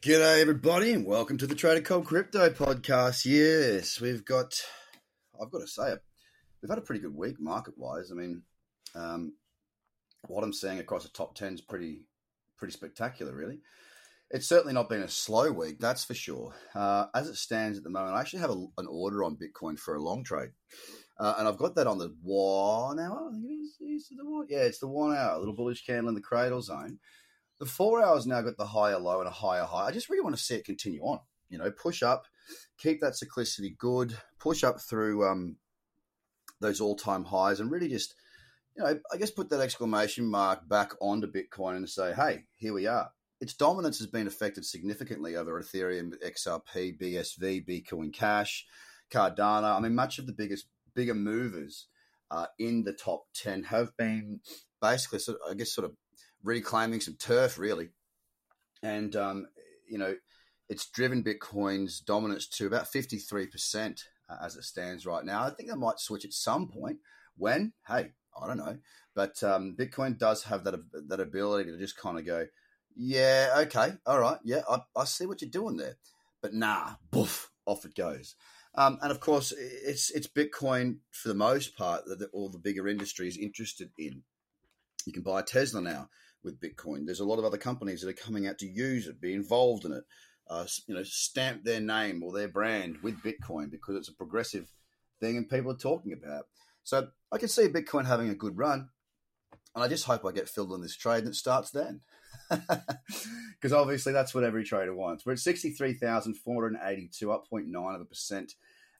G'day, everybody, and welcome to the Trader Cobb Crypto Podcast. Yes, we've got, I've got to say it, we've had a pretty good week market wise. I mean, um, what I'm seeing across the top 10 is pretty, pretty spectacular, really. It's certainly not been a slow week, that's for sure. Uh, as it stands at the moment, I actually have a, an order on Bitcoin for a long trade. Uh, and I've got that on the one hour. I think it is. is it the one? Yeah, it's the one hour. A little bullish candle in the cradle zone. The four hours now got the higher low and a higher high. I just really want to see it continue on. You know, push up, keep that cyclicity good, push up through um, those all time highs, and really just, you know, I guess put that exclamation mark back onto Bitcoin and say, hey, here we are. Its dominance has been affected significantly over Ethereum, XRP, BSV, Bitcoin Cash, Cardano. I mean, much of the biggest, bigger movers uh, in the top 10 have been basically, sort of, I guess, sort of reclaiming some turf, really. And, um, you know, it's driven Bitcoin's dominance to about 53% uh, as it stands right now. I think they might switch at some point. When? Hey, I don't know. But um, Bitcoin does have that, that ability to just kind of go, yeah, okay, all right, yeah, I, I see what you're doing there. But nah, boof, off it goes. Um, and of course, it's it's Bitcoin for the most part that all the bigger industry is interested in. You can buy Tesla now with Bitcoin. There's a lot of other companies that are coming out to use it, be involved in it, uh, you know, stamp their name or their brand with Bitcoin because it's a progressive thing and people are talking about. So I can see Bitcoin having a good run, and I just hope I get filled on this trade it starts then. Because obviously that's what every trader wants. We're at 63,482, up 0.9 of a percent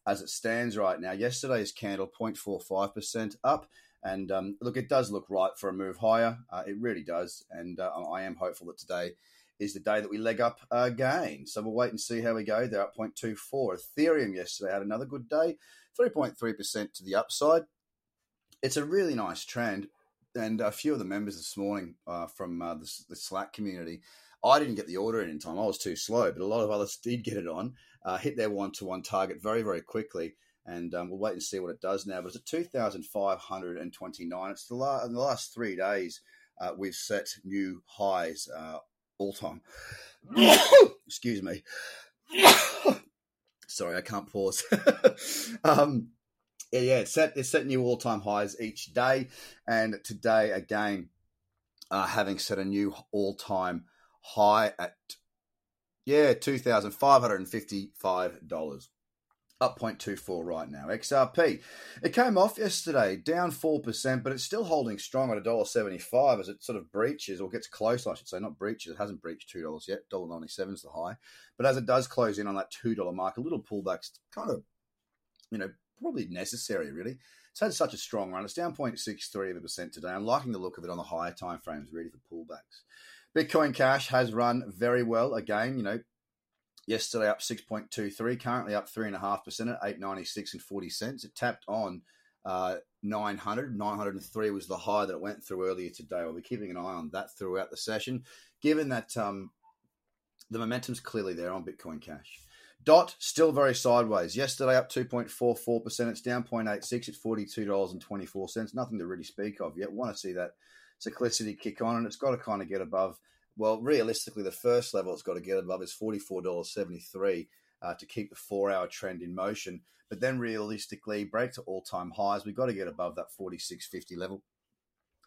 as it stands right now. Yesterday's candle 0.45% up. And um, look, it does look right for a move higher. Uh, it really does. And uh, I am hopeful that today is the day that we leg up again. So we'll wait and see how we go. They're up 0.24. Ethereum yesterday had another good day, 3.3% to the upside. It's a really nice trend. And a few of the members this morning uh, from uh, the, the, Slack community, I didn't get the order in in time. I was too slow, but a lot of others did get it on, uh, hit their one to one target very, very quickly and um, we'll wait and see what it does now. But it's at 2,529. It's the la- in the last three days, uh, we've set new highs uh, all time. Excuse me. Sorry, I can't pause. um, yeah, yeah, it's set, it's set new all time highs each day. And today, again, uh, having set a new all time high at, yeah, $2,555 up 0.24 right now. XRP, it came off yesterday, down 4%, but it's still holding strong at $1.75 as it sort of breaches or gets close, I should say, not breaches. It hasn't breached $2 yet. $1.97 is the high. But as it does close in on that $2 mark, a little pullback's kind of, you know, probably necessary, really. It's had such a strong run. It's down 0.63 of a percent today. I'm liking the look of it on the higher time frames, ready for pullbacks. Bitcoin Cash has run very well. Again, you know, Yesterday up 6.23, currently up 3.5% at 896 and 40 cents. It tapped on uh, 900. 903 was the high that it went through earlier today. We'll be keeping an eye on that throughout the session, given that um, the momentum's clearly there on Bitcoin Cash. Dot still very sideways. Yesterday up 2.44%. It's down 0.86 at $42.24. Nothing to really speak of yet. Want to see that cyclicity kick on, and it's got to kind of get above well, realistically, the first level it's got to get above is $44.73 uh, to keep the four hour trend in motion. But then realistically, break to all time highs. We've got to get above that 46.50 level.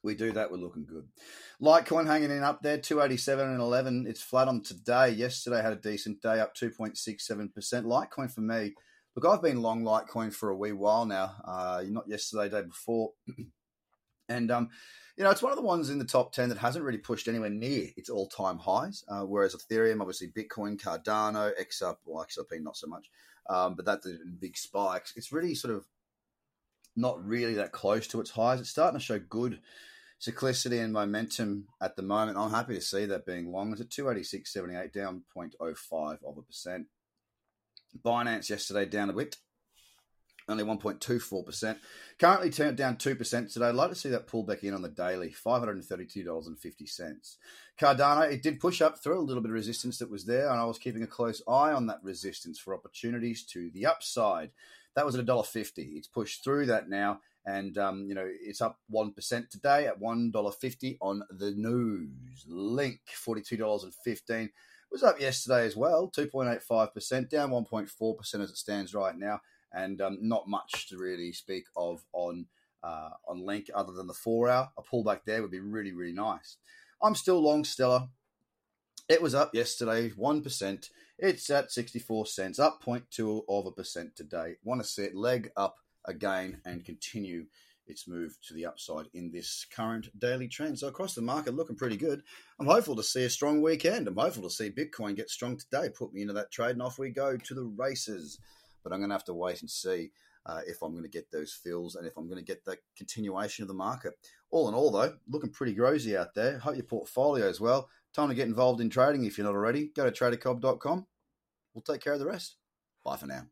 We do that, we're looking good. Litecoin hanging in up there, 287 and 11. It's flat on today. Yesterday had a decent day, up 2.67%. Litecoin for me, look, I've been long Litecoin for a wee while now. Uh, not yesterday, day before. and um, you know, it's one of the ones in the top 10 that hasn't really pushed anywhere near its all time highs. Uh, whereas Ethereum, obviously Bitcoin, Cardano, XRP, well, XRP not so much, um, but that's the big spikes. It's really sort of not really that close to its highs. It's starting to show good cyclicity and momentum at the moment. I'm happy to see that being long. It's at 286.78, down 0.05 of a percent. Binance yesterday down a bit, only 1.24%. Currently turned down 2% today. I'd like to see that pull back in on the daily, $532.50. Cardano, it did push up through a little bit of resistance that was there, and I was keeping a close eye on that resistance for opportunities to the upside. That was at $1.50. It's pushed through that now, and um, you know it's up 1% today at $1.50 on the news. Link, $42.15. was up yesterday as well, 2.85%, down 1.4% as it stands right now, and um, not much to really speak of on uh, on Link other than the four hour. A pullback there would be really, really nice. I'm still long Stellar. It was up yesterday, 1%. It's at 64 cents, up 0.2 of a percent today. Want to see it leg up again and continue its move to the upside in this current daily trend. So across the market, looking pretty good. I'm hopeful to see a strong weekend. I'm hopeful to see Bitcoin get strong today. Put me into that trade, and off we go to the races. But I'm going to have to wait and see uh, if I'm going to get those fills and if I'm going to get the continuation of the market. All in all, though, looking pretty rosy out there. Hope your portfolio as well. Time to get involved in trading if you're not already. Go to tradercobb.com. We'll take care of the rest. Bye for now.